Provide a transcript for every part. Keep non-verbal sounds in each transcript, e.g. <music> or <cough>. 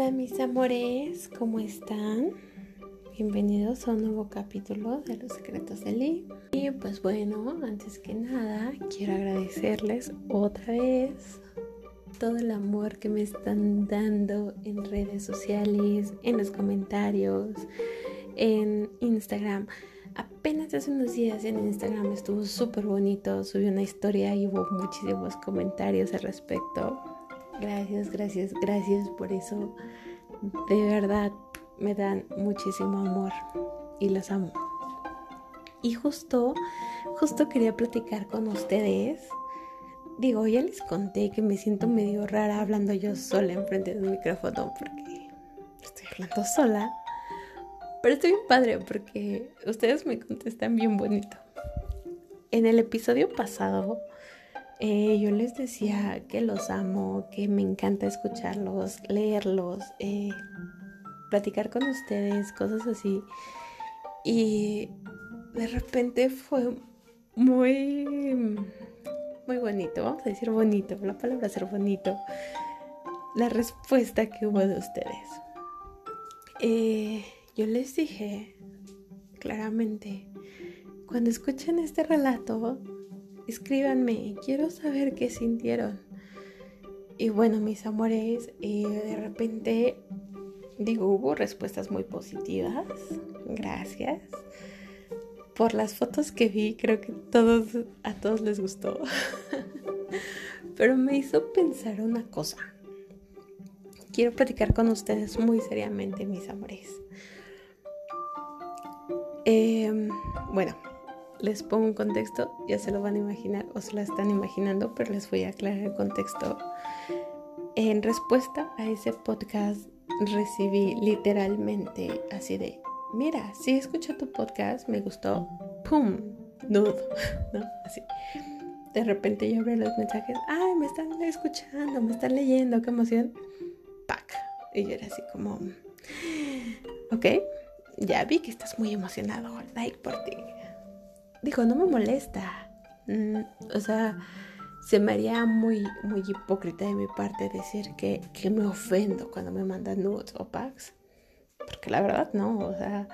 Hola mis amores, ¿cómo están? Bienvenidos a un nuevo capítulo de Los Secretos de Lee. Y pues bueno, antes que nada, quiero agradecerles otra vez todo el amor que me están dando en redes sociales, en los comentarios, en Instagram. Apenas hace unos días en Instagram estuvo súper bonito, subí una historia y hubo muchísimos comentarios al respecto. Gracias, gracias, gracias por eso. De verdad me dan muchísimo amor y los amo. Y justo, justo quería platicar con ustedes. Digo, ya les conté que me siento medio rara hablando yo sola enfrente del micrófono porque estoy hablando sola. Pero estoy bien padre porque ustedes me contestan bien bonito. En el episodio pasado eh, yo les decía que los amo, que me encanta escucharlos, leerlos, eh, platicar con ustedes, cosas así. Y de repente fue muy, muy bonito, vamos a decir bonito, la palabra ser bonito, la respuesta que hubo de ustedes. Eh, yo les dije claramente, cuando escuchen este relato, escríbanme, quiero saber qué sintieron. Y bueno, mis amores, eh, de repente, digo, hubo respuestas muy positivas. Gracias. Por las fotos que vi, creo que todos, a todos les gustó. <laughs> Pero me hizo pensar una cosa. Quiero platicar con ustedes muy seriamente, mis amores. Em, bueno, les pongo un contexto, ya se lo van a imaginar o se lo están imaginando, pero les voy a aclarar el contexto. En respuesta a ese podcast recibí literalmente así de, mira, si escucho tu podcast, me gustó, ¡pum! Nudo, <laughs> ¿no? Así. De repente yo abrí los mensajes, ay, me están escuchando, me están leyendo, qué emoción. ¡Pac! Y yo era así como, ok, ya vi que estás muy emocionado. Like por ti. Dijo, no me molesta. Mm, o sea, se me haría muy, muy hipócrita de mi parte decir que, que me ofendo cuando me mandan nudes o packs. Porque la verdad no, o sea,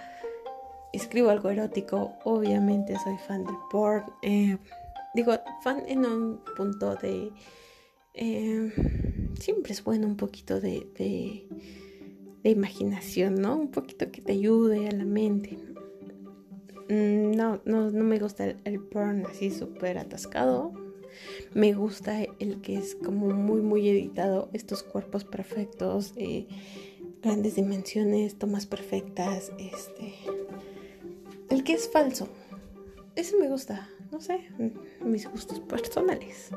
escribo algo erótico, obviamente soy fan del porn. Eh, digo, fan en un punto de... Eh, siempre es bueno un poquito de de imaginación, ¿no? Un poquito que te ayude a la mente. Mm, no, no, no me gusta el, porn así súper atascado. Me gusta el que es como muy, muy editado. Estos cuerpos perfectos, eh, grandes dimensiones, tomas perfectas. Este. El que es falso. Ese me gusta. No sé. Mis gustos personales.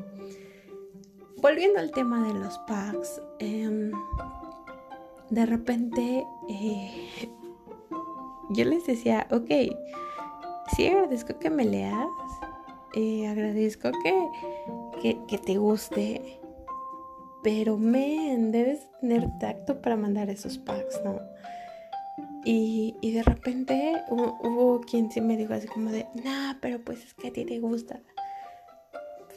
Volviendo al tema de los packs. Em, de repente eh, yo les decía, ok, sí agradezco que me leas, eh, agradezco que, que, te guste, pero men, debes tener tacto para mandar esos packs, ¿no? Y, y de repente hubo, quien sí me dijo así como de, nah, pero pues es que a ti te gusta.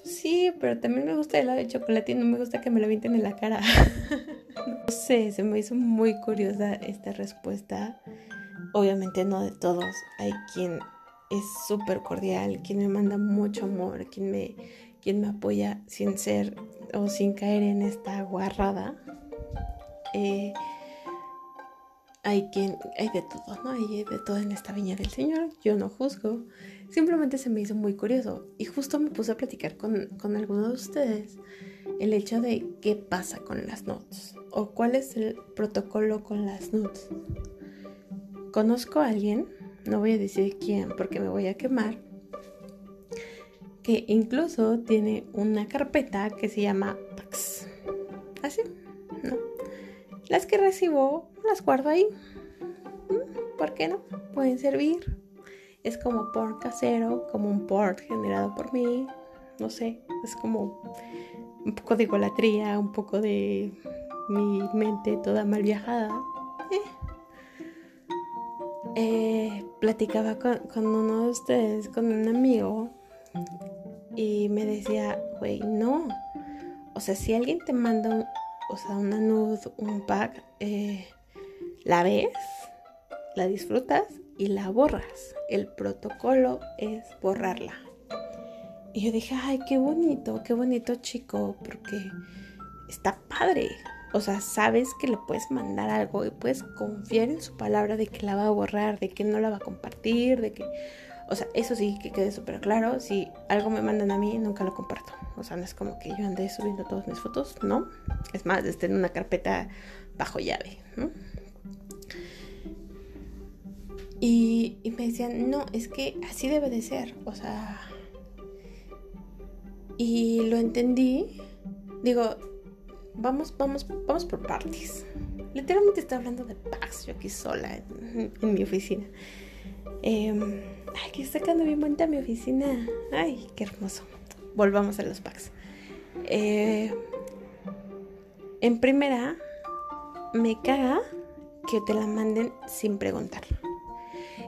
Sí, pero también me gusta el helado de chocolate y no me gusta que me lo avienten en la cara. <laughs> no sé, se me hizo muy curiosa esta respuesta. Obviamente no de todos. Hay quien es súper cordial, quien me manda mucho amor, quien me, quien me apoya sin ser o sin caer en esta guarrada. Eh, hay quien, hay de todo, ¿no? Hay de todo en esta viña del Señor. Yo no juzgo. Simplemente se me hizo muy curioso. Y justo me puse a platicar con, con algunos de ustedes el hecho de qué pasa con las notes o cuál es el protocolo con las notes. Conozco a alguien, no voy a decir quién porque me voy a quemar, que incluso tiene una carpeta que se llama Pax. Así, ¿no? Las que recibo las guardo ahí. Mm, ¿Por qué no? Pueden servir. Es como porn casero, como un port generado por mí. No sé, es como un poco de golatría, un poco de mi mente toda mal viajada. Eh. Eh, platicaba con, uno de ustedes, con un amigo, y me decía, güey, no. O sea, si alguien te manda o sea, una nude, un pack, eh, la ves, la disfrutas y la borras. El protocolo es borrarla. Y yo dije, ay, qué bonito, qué bonito chico, porque está padre. O sea, sabes que le puedes mandar algo y puedes confiar en su palabra de que la va a borrar, de que no la va a compartir, de que... O sea, eso sí que quede súper claro. Si algo me mandan a mí, nunca lo comparto. O sea, no es como que yo ande subiendo todas mis fotos, ¿no? Es más, esté en una carpeta bajo llave, ¿no? Y, y me decían, no, es que así debe de ser. O sea... Y lo entendí. Digo, vamos, vamos, vamos por partes. Literalmente estoy hablando de paz, yo aquí sola en, mi oficina. Eh, ay, que está quedando bien bonita mi oficina. Ay, qué hermoso. Volvamos a los packs. Eh, en primera, me caga que te la manden sin preguntar.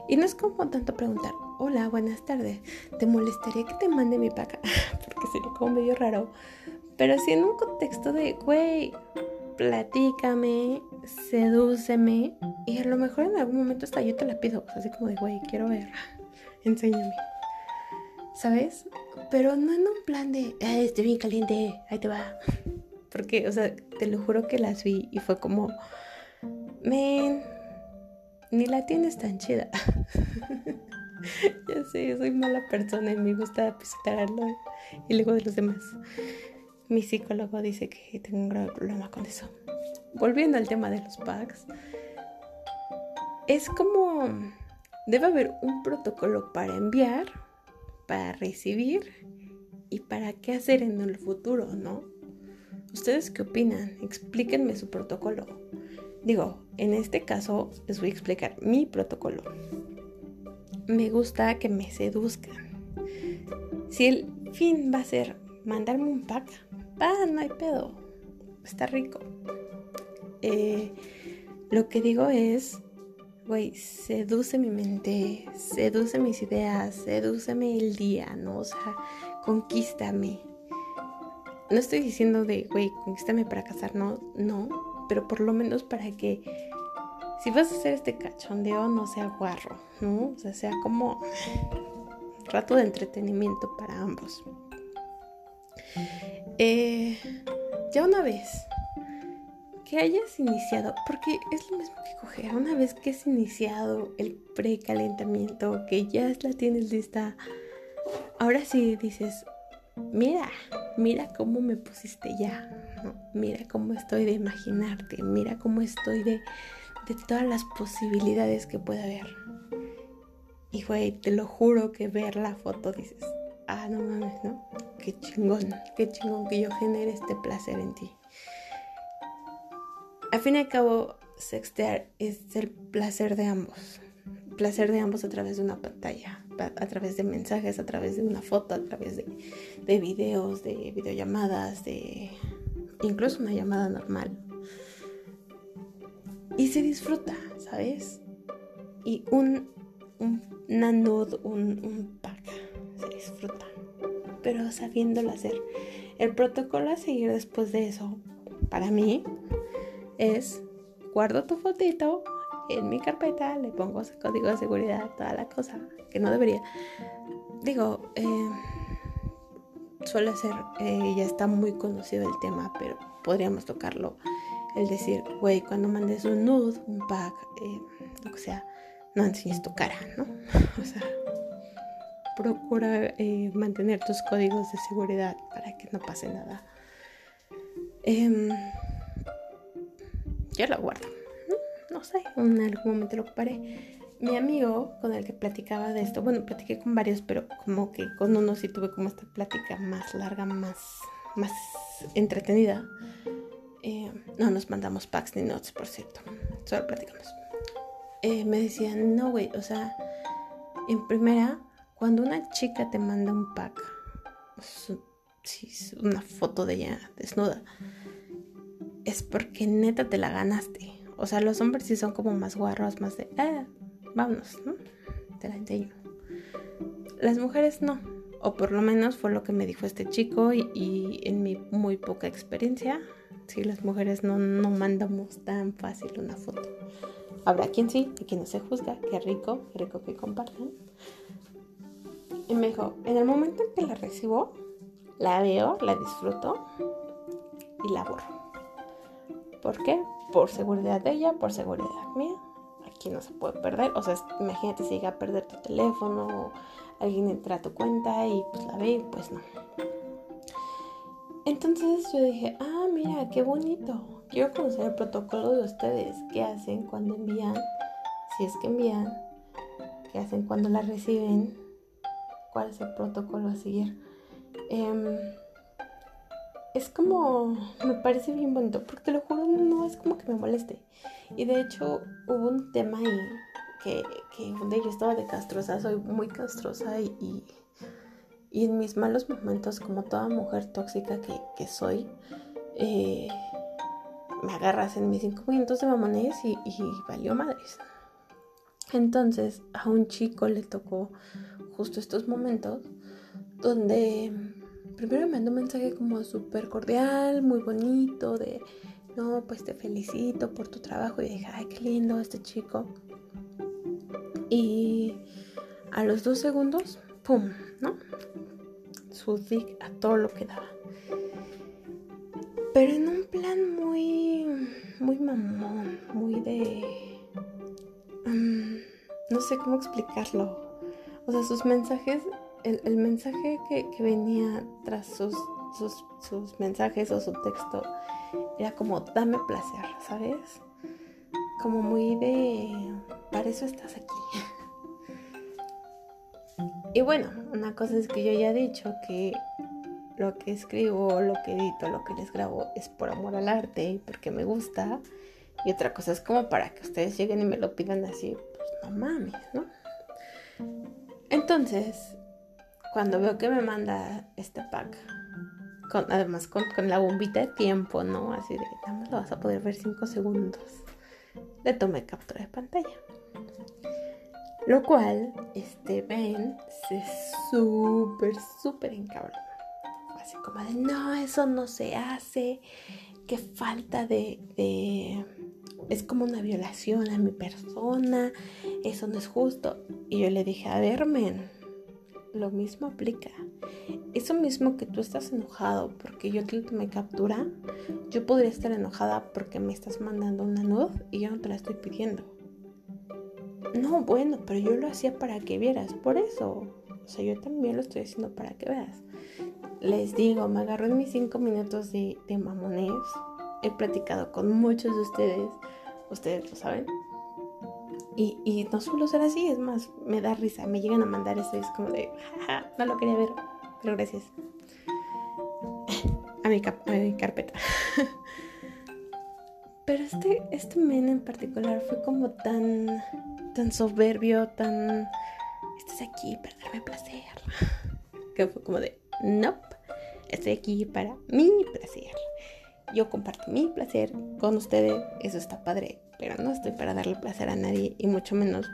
Y no es como tanto preguntar, hola, buenas tardes, ¿te molestaría que te mande mi pack? <laughs> Porque sería como medio raro. Pero sí en un contexto de, güey, platícame, sedúceme y a lo mejor en algún momento hasta yo te la pido, así como de, güey, quiero ver, <laughs> enséñame. ¿Sabes? Pero no en un plan de, estoy bien caliente, ahí te va. <laughs> Porque, o sea, te lo juro que las vi y fue como, men, ni la tienes tan chida. <laughs> ya sé, soy mala persona y me gusta pisarlo y luego de los demás. Mi psicólogo dice que tengo un grave problema con eso. Volviendo al tema de los packs, es como debe haber un protocolo para enviar, para recibir y para qué hacer en el futuro, ¿no? ¿Ustedes qué opinan? Explíquenme su protocolo. Digo, en este caso les voy a explicar mi protocolo. Me gusta que me seduzcan. Si el fin va a ser mandarme un pack, va, no hay pedo, está rico. Eh, lo que digo es, güey, seduce mi mente, seduce mis ideas, sedúceme el día, ¿no? O sea, conquístame. No estoy diciendo de, güey, conquístame para casarnos, no, pero por lo menos para que si vas a hacer este cachondeo no sea guarro, ¿no? O sea, sea como rato de entretenimiento para ambos. Eh, ya una vez que hayas iniciado, porque es lo mismo que coger, una vez que has iniciado el precalentamiento, que ya la tienes lista, ahora sí dices, mira, mira cómo me pusiste ya, mira cómo estoy de imaginarte, mira cómo estoy de, de todas las posibilidades que puede haber. Y güey, te lo juro que ver la foto dices, ah, no mames, ¿no? Qué chingón, qué chingón que yo genere este placer en ti. Al fin y al cabo, sextear es el placer de ambos. Placer de ambos a través de una pantalla, a través de mensajes, a través de una foto, a través de, de videos, de videollamadas, de incluso una llamada normal. Y se disfruta, ¿sabes? Y un, un nanud, un, un se disfruta, pero sabiéndolo hacer. El protocolo a seguir después de eso, para mí, es guardo tu fotito en mi carpeta, le pongo ese código de seguridad, toda la cosa, que no debería. Digo, eh, suele ser, eh, ya está muy conocido el tema, pero podríamos tocarlo. El decir, güey, cuando mandes un nude, un pack, eh, lo que sea, no enseñes tu cara, ¿no? <laughs> o sea, procura eh, mantener tus códigos de seguridad para que no pase nada. Eh, yo lo guardo. No sé, en algún momento lo ocuparé. Mi amigo con el que platicaba de esto, bueno, platiqué con varios, pero como que con uno sí tuve como esta plática más larga, más, más entretenida. Eh, no nos mandamos packs ni notes, por cierto. Solo platicamos. Eh, me decían, no, güey, o sea, en primera, cuando una chica te manda un pack, una foto de ella desnuda, es porque neta te la ganaste. O sea, los hombres sí son como más guarros, más de, ah, vámonos, ¿no? Te la enseño. Las mujeres no. O por lo menos fue lo que me dijo este chico y, y en mi muy poca experiencia, Si las mujeres no, no mandamos tan fácil una foto. Habrá quien sí y quien no se juzga. Qué rico, qué rico que compartan. Y me dijo, en el momento en que la recibo, la veo, la disfruto y la borro. ¿Por qué? Por seguridad de ella, por seguridad mía. Aquí no se puede perder. O sea, imagínate si llega a perder tu teléfono alguien entra a tu cuenta y pues la ve y pues no. Entonces yo dije, ah, mira, qué bonito. Quiero conocer el protocolo de ustedes. ¿Qué hacen cuando envían? Si es que envían. ¿Qué hacen cuando la reciben? ¿Cuál es el protocolo a seguir? Em, es como, me parece bien bonito, porque te lo juro, no es como que me moleste. Y de hecho hubo un tema ahí que, que donde yo estaba de castrosa, soy muy castrosa y, y, en mis malos momentos, como toda mujer tóxica que, soy, eh, me agarras en mis cinco minutos de mamones y, y valió madres. Entonces a un chico le tocó justo estos momentos donde primero me mandó un mensaje como súper cordial, muy bonito, de, no, pues te felicito por tu trabajo. Y dije, ay, qué lindo este chico. Y a los dos segundos, ¡pum! ¿No? Su dick a todo lo que daba. Pero en un plan muy, muy mamón, muy de... Sé cómo explicarlo. O sea, sus mensajes el, mensaje que, venía tras sus, sus, mensajes o su texto era como dame placer, ¿sabes? Como muy de, para eso estás aquí. <laughs> y bueno, una cosa es que yo ya he dicho que lo que escribo, lo que edito, lo que les grabo es por amor al arte y porque me gusta. Y otra cosa es como para que ustedes lleguen y me lo pidan así, no mames, ¿no? Entonces, cuando veo que me manda este pack, con, además con, la bombita de tiempo, ¿no? Así de, nada más lo vas a poder ver 5 segundos. Le tomé captura de pantalla. Lo cual, este Ben se súper, súper encabronó. Así como de, no, eso no se hace. Qué falta de, de, Es como una violación a mi persona. Eso no es justo. Y yo le dije, a ver, men lo mismo aplica. Eso mismo que tú estás enojado porque yo te me captura, yo podría estar enojada porque me estás mandando una nud y yo no te la estoy pidiendo. No, bueno, pero yo lo hacía para que vieras, por eso. O sea, yo también lo estoy haciendo para que veas. Les digo, me agarró en mis cinco minutos de, de mamones. He platicado con muchos de ustedes, ustedes lo saben, y, no suelo ser así, es más, me da risa, me llegan a mandar eso y es como de, no lo quería ver, pero gracias. <laughs> A mi, carpeta. <laughs> pero este, este men en particular fue como tan, tan soberbio, tan, estás aquí para darme placer. <laughs> Que fue como de, nope, estoy aquí para mi placer. Yo comparto mi placer con ustedes, eso está padre pero no estoy para darle placer a nadie y mucho menos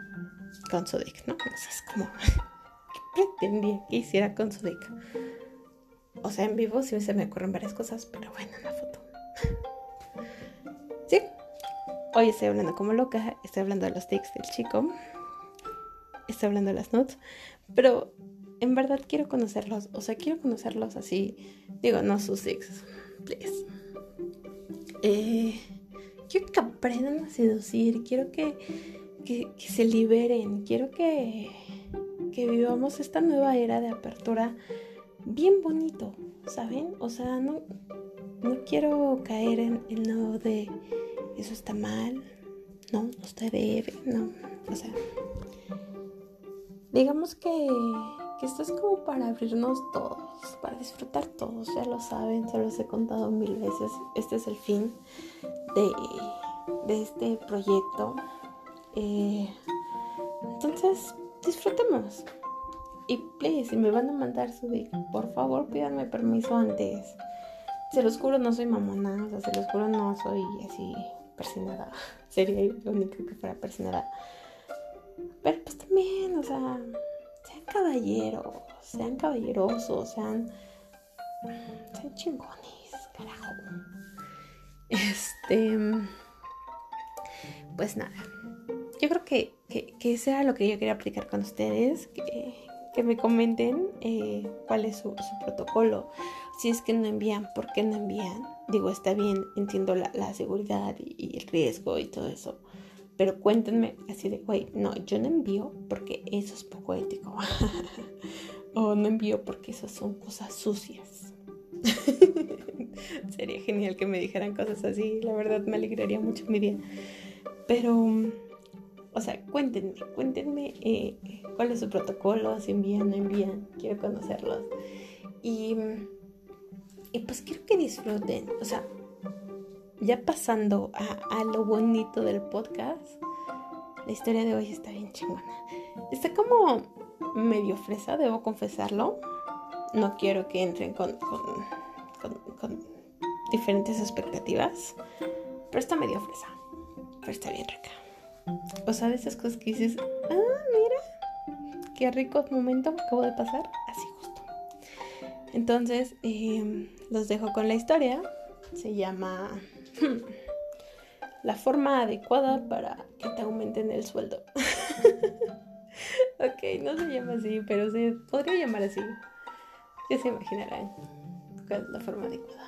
con su dick, ¿no? O sea, es como, <laughs> ¿qué pretendía que hiciera con su dick? O sea, en vivo sí se me ocurren varias cosas, pero bueno, en la foto. <laughs> sí, hoy estoy hablando como loca, estoy hablando de los dicks del chico, estoy hablando de las notes, pero en verdad quiero conocerlos, o sea, quiero conocerlos así, digo, no sus dicks, please. Eh quiero que aprendan a seducir, quiero que, se liberen, quiero que, vivamos esta nueva era de apertura bien bonito, ¿saben? O sea, no, no quiero caer en el nodo de eso está mal, no, no usted debe, no, o sea, digamos que, que esto es como para abrirnos todos, para disfrutar todos, ya lo saben, se los he contado mil veces, este es el fin de, este proyecto. Eh, entonces, disfrutemos. Y please, si me van a mandar su dick, por favor pídanme permiso antes. Se los juro, no soy mamona, o sea, se los juro, no soy así persinada. <laughs> Sería lo único que fuera persinada. Pero pues también, o sea, caballeros, sean caballerosos, sean, sean chingones, carajo. Este, pues nada, yo creo que, que, que lo que yo quería aplicar con ustedes, que, que me comenten eh, cuál es su, protocolo. Si es que no envían, ¿por qué no envían? Digo, está bien, entiendo la, seguridad y, el riesgo y todo eso. Pero cuéntenme así de, güey, no, yo no envío porque eso es poco ético. <laughs> o no envío porque esas son cosas sucias. <laughs> Sería genial que me dijeran cosas así. La verdad me alegraría mucho mi día. Pero o sea, cuéntenme, cuéntenme eh, cuál es su protocolo, si envían, no envían, quiero conocerlos. Y, y pues quiero que disfruten, o sea, ya pasando a, lo bonito del podcast, la historia de hoy está bien chingona. Está como medio fresa, debo confesarlo. No quiero que entren con, con, con diferentes expectativas, pero está medio fresa, pero está bien rica. O sea, de esas cosas que dices, ah, mira, qué rico momento acabo de pasar, así justo. Entonces, em, los dejo con la historia. Se llama <laughs> La forma adecuada para que te aumenten el sueldo. <laughs> ok, no se llama así, pero se podría llamar así. Ya se imaginarán cuál es la forma adecuada.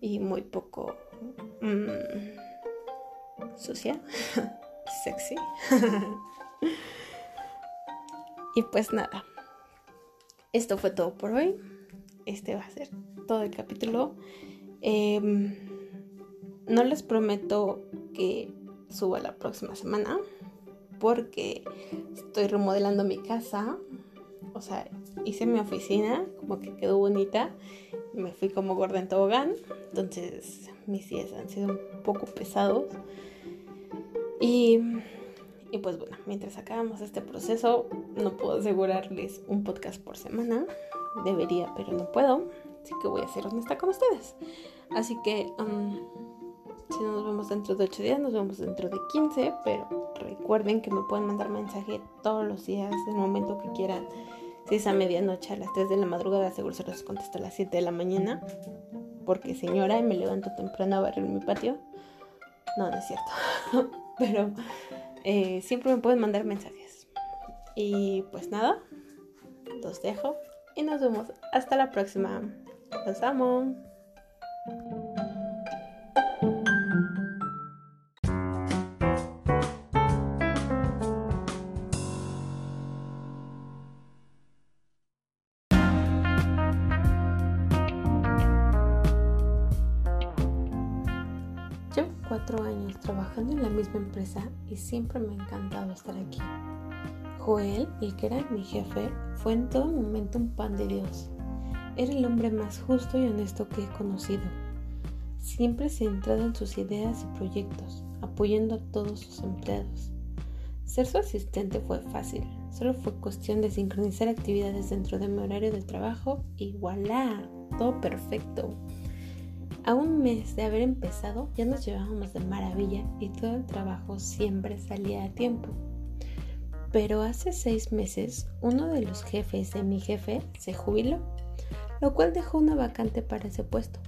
Y muy poco... Mm, sucia, <laughs> sexy. y pues nada, esto fue todo por hoy. Este va a ser todo el capítulo. Em, no les prometo que suba la próxima semana porque estoy remodelando mi casa. O sea, hice mi oficina, como que quedó bonita. Me fui como gorda en tobogán. Entonces mis días han sido un poco pesados. Y, y pues bueno, mientras acabamos este proceso, no puedo asegurarles un podcast por semana. Debería, pero no puedo. Así que voy a ser honesta con ustedes. Así que um, si no nos vemos dentro de 8 días, nos vemos dentro de 15. Pero recuerden que me pueden mandar mensaje todos los días, del momento que quieran. Si es a medianoche, a las 3 de la madrugada, seguro se los contesto a las 7 de la mañana. Porque señora, me levanto temprano a barrer mi patio. No, no es cierto. <laughs> Pero eh, siempre me pueden mandar mensajes. Y pues nada, los dejo y nos vemos hasta la próxima. Los amo. Años trabajando en la misma empresa y siempre me ha encantado estar aquí. Joel, el que era mi jefe, fue en todo momento un pan de Dios. Era el hombre más justo y honesto que he conocido. Siempre centrado en sus ideas y proyectos, apoyando a todos sus empleados. Ser su asistente fue fácil, solo fue cuestión de sincronizar actividades dentro de mi horario de trabajo y voilà, todo perfecto. A un mes de haber empezado ya nos llevábamos de maravilla y todo el trabajo siempre salía a tiempo. Pero hace seis meses uno de los jefes de mi jefe se jubiló, lo cual dejó una vacante para ese puesto.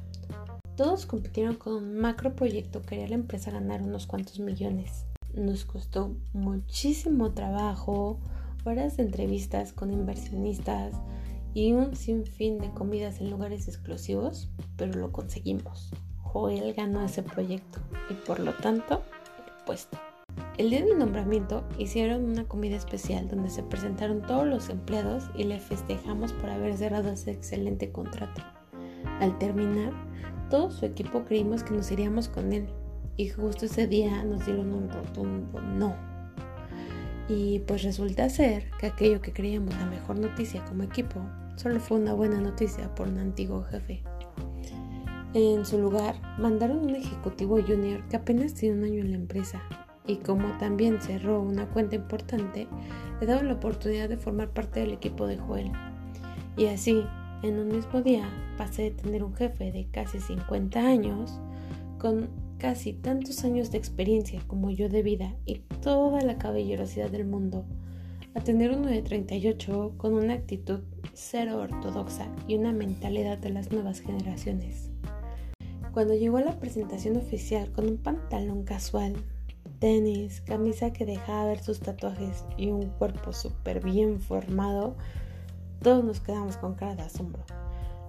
Todos compitieron con un macro proyecto que haría la empresa ganar unos cuantos millones. Nos costó muchísimo trabajo, horas de entrevistas con inversionistas, y un sinfín de comidas en lugares exclusivos, pero lo conseguimos. Joel ganó ese proyecto y por lo tanto el puesto. El día del nombramiento hicieron una comida especial donde se presentaron todos los empleados y le festejamos por haber cerrado ese excelente contrato. Al terminar, todo su equipo creímos que nos iríamos con él y justo ese día nos dieron un rotundo no. Y pues resulta ser que aquello que creíamos la mejor noticia como equipo solo fue una buena noticia por un antiguo jefe. En su lugar, mandaron un ejecutivo junior que apenas tiene un año en la empresa y como también cerró una cuenta importante, le daban la oportunidad de formar parte del equipo de Joel. Y así, en un mismo día, pasé de tener un jefe de casi 50 años, con casi tantos años de experiencia como yo de vida y toda la caballerosidad del mundo, a tener uno de 38 con una actitud cero ortodoxa y una mentalidad de las nuevas generaciones. Cuando llegó a la presentación oficial con un pantalón casual, tenis, camisa que dejaba ver sus tatuajes y un cuerpo súper bien formado, todos nos quedamos con cara de asombro.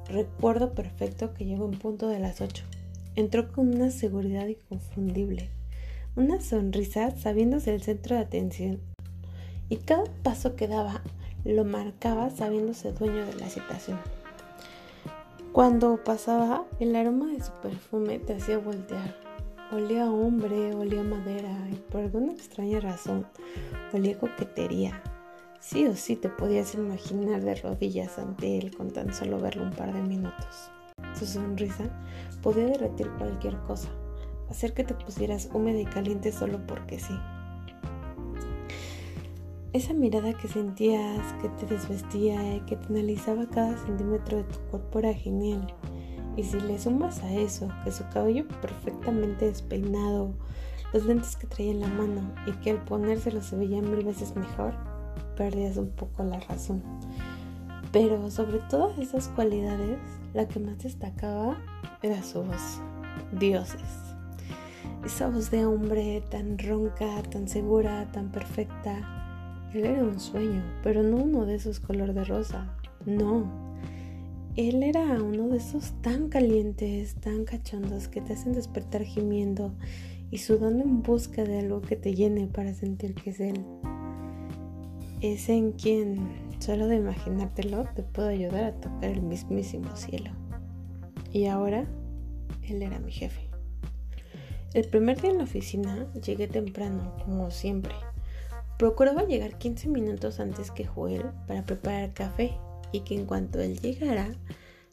Recuerdo perfecto que llegó en punto de las 8. Entró con una seguridad inconfundible, una sonrisa sabiéndose el centro de atención. Y cada paso que daba lo marcaba sabiéndose dueño de la situación. Cuando pasaba, el aroma de su perfume te hacía voltear. Olía a hombre, olía a madera y por alguna extraña razón olía coquetería. Sí o sí te podías imaginar de rodillas ante él con tan solo verlo un par de minutos. Su sonrisa podía derretir cualquier cosa, hacer que te pusieras húmeda y caliente solo porque sí. Esa mirada que sentías, que te desvestía y que te analizaba cada centímetro de tu cuerpo era genial. Y si le sumas a eso que su cabello perfectamente despeinado, los lentes que traía en la mano y que al ponérselo se veía mil veces mejor, perdías un poco la razón. Pero sobre todas esas cualidades, la que más destacaba era su voz. Dioses. Esa voz de hombre tan ronca, tan segura, tan perfecta, él era un sueño, pero no uno de esos color de rosa. No. Él era uno de esos tan calientes, tan cachondos que te hacen despertar gimiendo y sudando en busca de algo que te llene para sentir que es él. Es en quien, solo de imaginártelo, te puedo ayudar a tocar el mismísimo cielo. Y ahora, él era mi jefe. El primer día en la oficina llegué temprano, como siempre. Procuraba llegar 15 minutos antes que Joel para preparar café y que en cuanto él llegara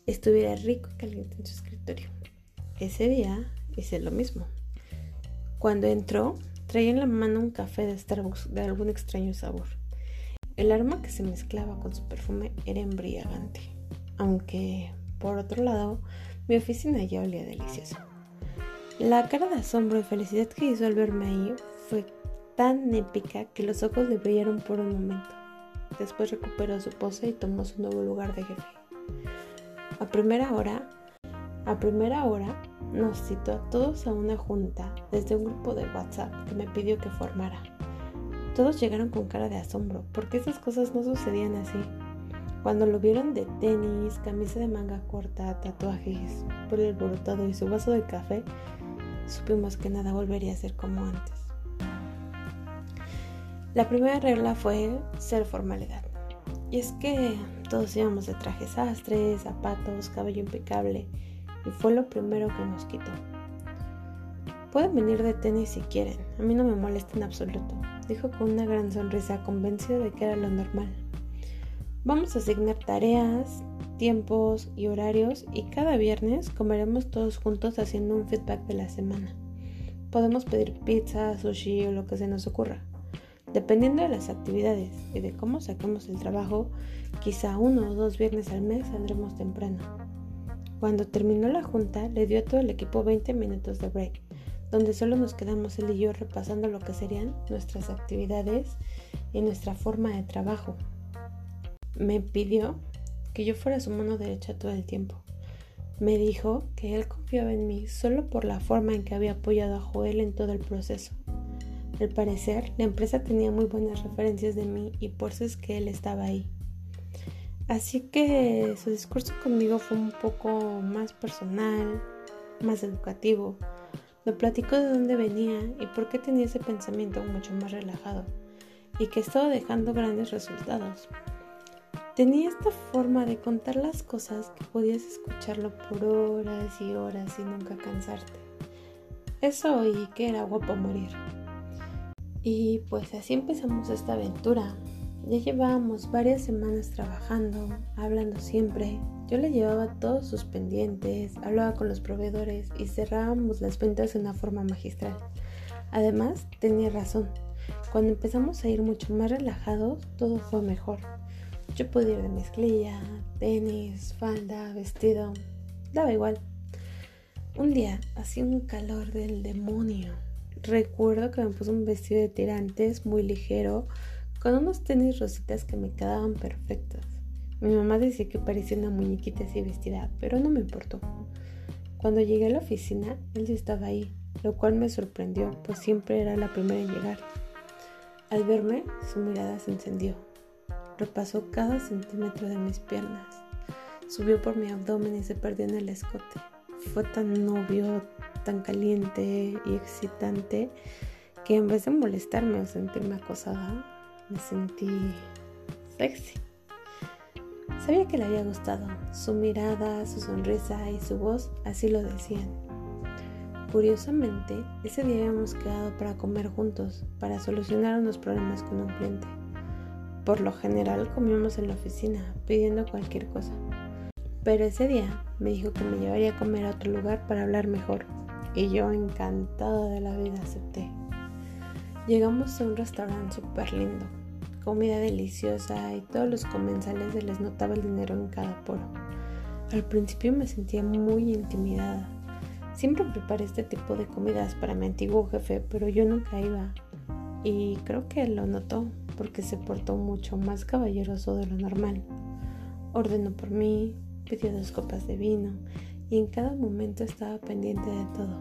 estuviera rico y caliente en su escritorio. Ese día hice lo mismo. Cuando entró, traía en la mano un café de Starbucks de algún extraño sabor. El aroma que se mezclaba con su perfume era embriagante, aunque, por otro lado, mi oficina ya olía delicioso. La cara de asombro y felicidad que hizo al verme ahí fue tan épica que los ojos le brillaron por un momento. Después recuperó su pose y tomó su nuevo lugar de jefe. A primera hora, a primera hora nos citó a todos a una junta desde un grupo de WhatsApp que me pidió que formara. Todos llegaron con cara de asombro, porque esas cosas no sucedían así. Cuando lo vieron de tenis, camisa de manga corta, tatuajes, por el borotado y su vaso de café, supimos que nada volvería a ser como antes. La primera regla fue ser formalidad. Y es que todos íbamos de trajes sastres, zapatos, cabello impecable, y fue lo primero que nos quitó. Pueden venir de tenis si quieren, a mí no me molesta en absoluto, dijo con una gran sonrisa, convencido de que era lo normal. Vamos a asignar tareas, tiempos y horarios y cada viernes comeremos todos juntos haciendo un feedback de la semana. Podemos pedir pizza, sushi o lo que se nos ocurra. Dependiendo de las actividades y de cómo saquemos el trabajo, quizá uno o dos viernes al mes saldremos temprano. Cuando terminó la junta, le dio a todo el equipo 20 minutos de break, donde solo nos quedamos él y yo repasando lo que serían nuestras actividades y nuestra forma de trabajo. Me pidió que yo fuera su mano derecha todo el tiempo. Me dijo que él confiaba en mí solo por la forma en que había apoyado a Joel en todo el proceso al parecer, la empresa tenía muy buenas referencias de mí y por eso es que él estaba ahí. Así que su discurso conmigo fue un poco más personal, más educativo. Me platicó de dónde venía y por qué tenía ese pensamiento mucho más relajado y que estaba dejando grandes resultados. Tenía esta forma de contar las cosas que podías escucharlo por horas y horas y nunca cansarte. Eso oí que era guapo morir. Y pues así empezamos esta aventura. Ya llevábamos varias semanas trabajando, hablando siempre. Yo le llevaba todos sus pendientes, hablaba con los proveedores y cerrábamos las ventas de una forma magistral. Además, tenía razón. Cuando empezamos a ir mucho más relajados, todo fue mejor. Yo podía ir de mezclilla, tenis, falda, vestido, daba igual. Un día hacía un calor del demonio Recuerdo que me puse un vestido de tirantes muy ligero con unos tenis rositas que me quedaban perfectos. Mi mamá decía que parecía una muñequita así vestida, pero no me importó. Cuando llegué a la oficina, él ya estaba ahí, lo cual me sorprendió, pues siempre era la primera en llegar. Al verme, su mirada se encendió. Repasó cada centímetro de mis piernas. Subió por mi abdomen y se perdió en el escote. Fue tan novio, tan caliente y excitante que en vez de molestarme o sentirme acosada, me sentí sexy. Sabía que le había gustado. Su mirada, su sonrisa y su voz así lo decían. Curiosamente, ese día habíamos quedado para comer juntos, para solucionar unos problemas con un cliente. Por lo general comíamos en la oficina, pidiendo cualquier cosa. Pero ese día me dijo que me llevaría a comer a otro lugar para hablar mejor, y yo encantada de la vida acepté. Llegamos a un restaurante súper lindo, comida deliciosa y todos los comensales se les notaba el dinero en cada poro. Al principio me sentía muy intimidada. Siempre preparé este tipo de comidas para mi antiguo jefe, pero yo nunca iba. Y creo que lo notó porque se portó mucho más caballeroso de lo normal. Ordenó por mí, pidió dos copas de vino y en cada momento estaba pendiente de todo.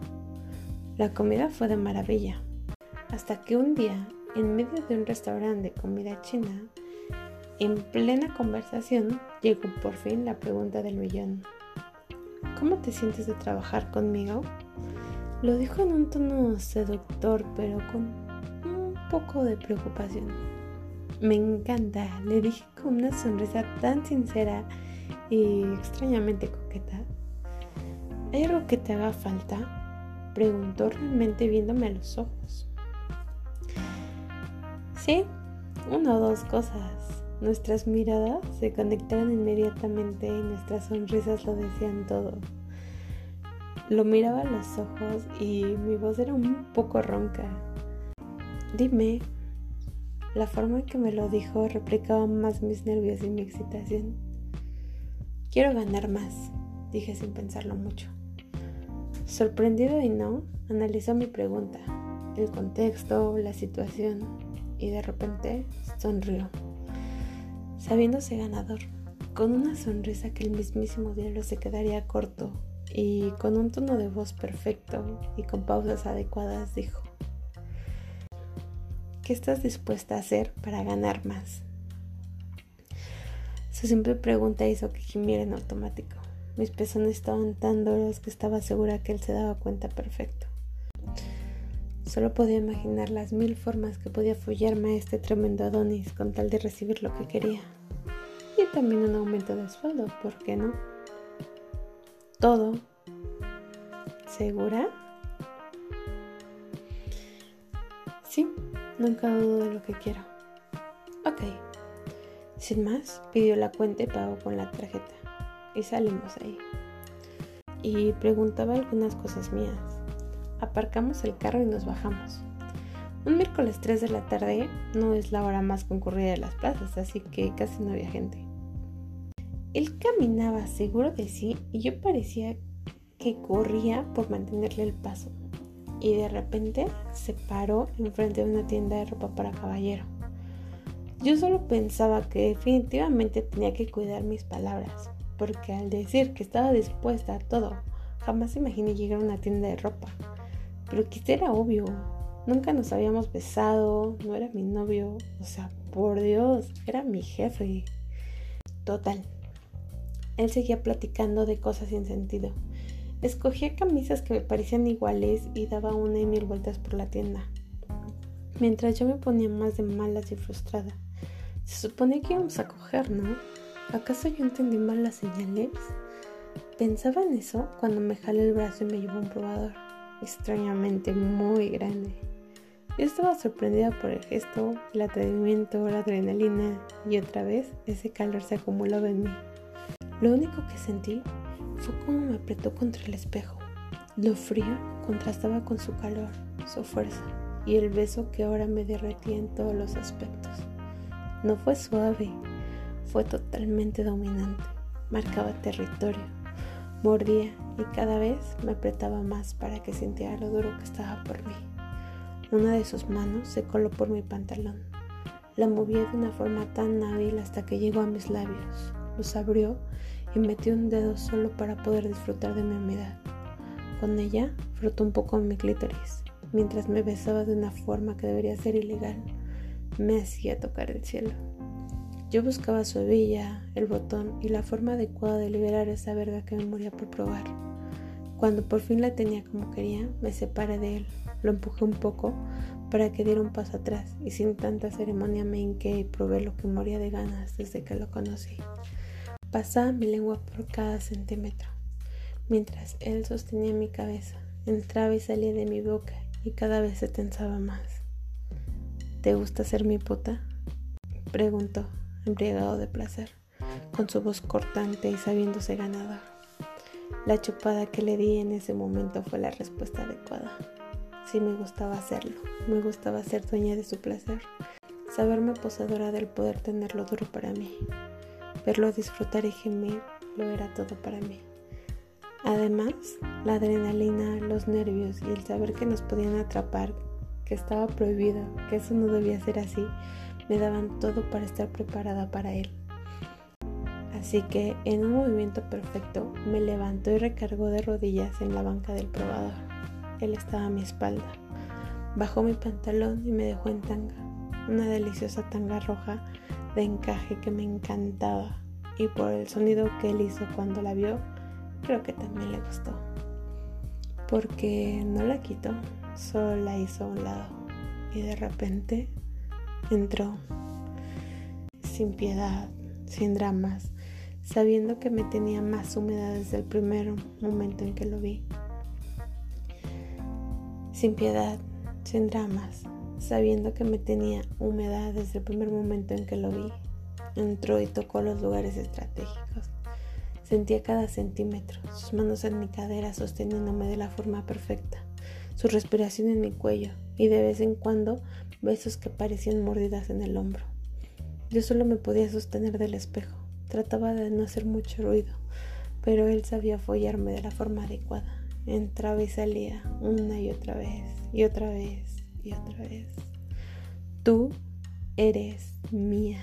La comida fue de maravilla. Hasta que un día en medio de un restaurante de comida china, en plena conversación, llegó por fin la pregunta del millón. ¿Cómo te sientes de trabajar conmigo? Lo dijo en un tono seductor, pero con un poco de preocupación. Me encanta, le dije con una sonrisa tan sincera y extrañamente coqueta. ¿Hay algo que te haga falta? Preguntó realmente viéndome a los ojos. Sí, una o dos cosas. Nuestras miradas se conectaron inmediatamente y nuestras sonrisas lo decían todo. Lo miraba a los ojos y mi voz era un poco ronca. Dime, la forma en que me lo dijo replicaba más mis nervios y mi excitación. Quiero ganar más, dije sin pensarlo mucho. Sorprendido y no, analizó mi pregunta, el contexto, la situación y de repente sonrió, sabiéndose ganador, con una sonrisa que el mismísimo diablo se quedaría corto y con un tono de voz perfecto y con pausas adecuadas dijo, ¿qué estás dispuesta a hacer para ganar más? Su simple pregunta hizo que gimiera en automático. Mis pezones estaban tan duros que estaba segura que él se daba cuenta perfecto. Solo podía imaginar las mil formas que podía follarme a este tremendo Adonis con tal de recibir lo que quería. Y también un aumento de sueldo, ¿por qué no? Todo. ¿Segura? Sí, nunca dudo de lo que quiero. Ok. Sin más, pidió la cuenta y pagó con la tarjeta. Y salimos ahí. Y preguntaba algunas cosas mías aparcamos el carro y nos bajamos. Un miércoles 3 de la tarde no es la hora más concurrida de las plazas, así que casi no había gente. Él caminaba seguro de sí y yo parecía que corría por mantenerle el paso. Y de repente se paró enfrente de una tienda de ropa para caballero. Yo solo pensaba que definitivamente tenía que cuidar mis palabras, porque al decir que estaba dispuesta a todo, jamás imaginé llegar a una tienda de ropa. Pero quizá era obvio. Nunca nos habíamos besado, no era mi novio. O sea, por Dios, era mi jefe. Total. Él seguía platicando de cosas sin sentido. Escogía camisas que me parecían iguales y daba una y mil vueltas por la tienda. Mientras yo me ponía más de malas y frustrada. Se suponía que íbamos a coger, ¿no? ¿Acaso yo entendí mal las señales? Pensaba en eso cuando me jalé el brazo y me llevó un probador extrañamente muy grande. Yo estaba sorprendida por el gesto, el atrevimiento, la adrenalina y otra vez ese calor se acumulaba en mí. Lo único que sentí fue como me apretó contra el espejo. Lo frío contrastaba con su calor, su fuerza y el beso que ahora me derretía en todos los aspectos. No fue suave, fue totalmente dominante. Marcaba territorio, mordía y cada vez me apretaba más para que sintiera lo duro que estaba por mí. Una de sus manos se coló por mi pantalón. La movía de una forma tan hábil hasta que llegó a mis labios. Los abrió y metió un dedo solo para poder disfrutar de mi humedad. con ella, frotó un poco mi clítoris, mientras me besaba de una forma que debería ser ilegal. Me hacía tocar el cielo. Yo buscaba su hebilla, el botón y la forma adecuada de liberar esa verga que me moría por probar. Cuando por fin la tenía como quería, me separé de él, lo empujé un poco para que diera un paso atrás y sin tanta ceremonia me hinqué y probé lo que moría de ganas desde que lo conocí. Pasaba mi lengua por cada centímetro, mientras él sostenía mi cabeza, entraba y salía de mi boca y cada vez se tensaba más. ¿Te gusta ser mi puta? preguntó, embriagado de placer, con su voz cortante y sabiéndose ganador. La chupada que le di en ese momento fue la respuesta adecuada. Sí me gustaba hacerlo, me gustaba ser dueña de su placer, saberme poseedora del poder tenerlo duro para mí. Verlo disfrutar y gemir lo era todo para mí. Además, la adrenalina, los nervios y el saber que nos podían atrapar, que estaba prohibido, que eso no debía ser así, me daban todo para estar preparada para él. Así que, en un movimiento perfecto, me levantó y recargó de rodillas en la banca del probador. Él estaba a mi espalda. Bajó mi pantalón y me dejó en tanga, una deliciosa tanga roja de encaje que me encantaba y por el sonido que él hizo cuando la vio, creo que también le gustó. Porque no la quitó, solo la hizo a un lado y de repente entró sin piedad, sin dramas, sabiendo que me tenía más húmeda desde el primer momento en que lo vi. Sin piedad, sin dramas, sabiendo que me tenía húmeda desde el primer momento en que lo vi. Entró y tocó los lugares estratégicos. Sentía cada centímetro, sus manos en mi cadera sosteniéndome de la forma perfecta, su respiración en mi cuello y de vez en cuando besos que parecían mordidas en el hombro. Yo solo me podía sostener del espejo. Trataba de no hacer mucho ruido, pero él sabía follarme de la forma adecuada. Entraba y salía una y otra vez y otra vez y otra vez. Tú eres mía.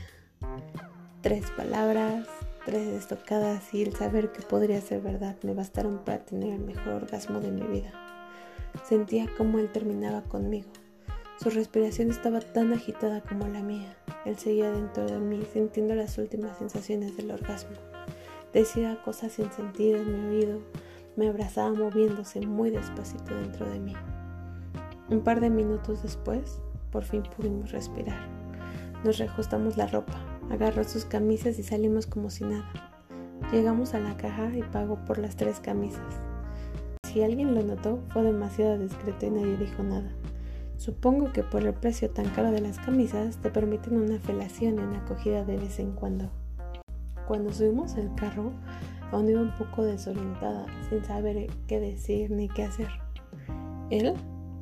Tres palabras, tres estocadas y el saber que podría ser verdad me bastaron para tener el mejor orgasmo de mi vida. Sentía como él terminaba conmigo. Su respiración estaba tan agitada como la mía. Él seguía dentro de mí sintiendo las últimas sensaciones del orgasmo. Decía cosas sin sentido en mi oído. Me abrazaba moviéndose muy despacito dentro de mí. Un par de minutos después, por fin pudimos respirar. Nos reajustamos la ropa, agarró sus camisas y salimos como si nada. Llegamos a la caja y pagó por las tres camisas. Si alguien lo notó, fue demasiado discreto y nadie dijo nada. Supongo que por el precio tan caro de las camisas te permiten una felación una acogida de vez en cuando. Cuando subimos el carro, aún iba un poco desorientada, sin saber qué decir ni qué hacer. Él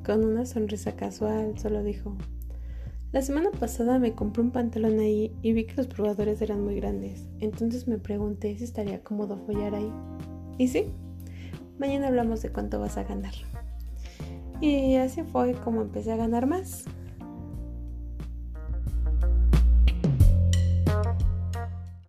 con una sonrisa casual, solo dijo, la semana pasada me compré un pantalón ahí y vi que los probadores eran muy grandes, entonces me pregunté si estaría cómodo follar ahí. Y sí, mañana hablamos de cuánto vas a ganar. Y así fue como empecé a ganar más.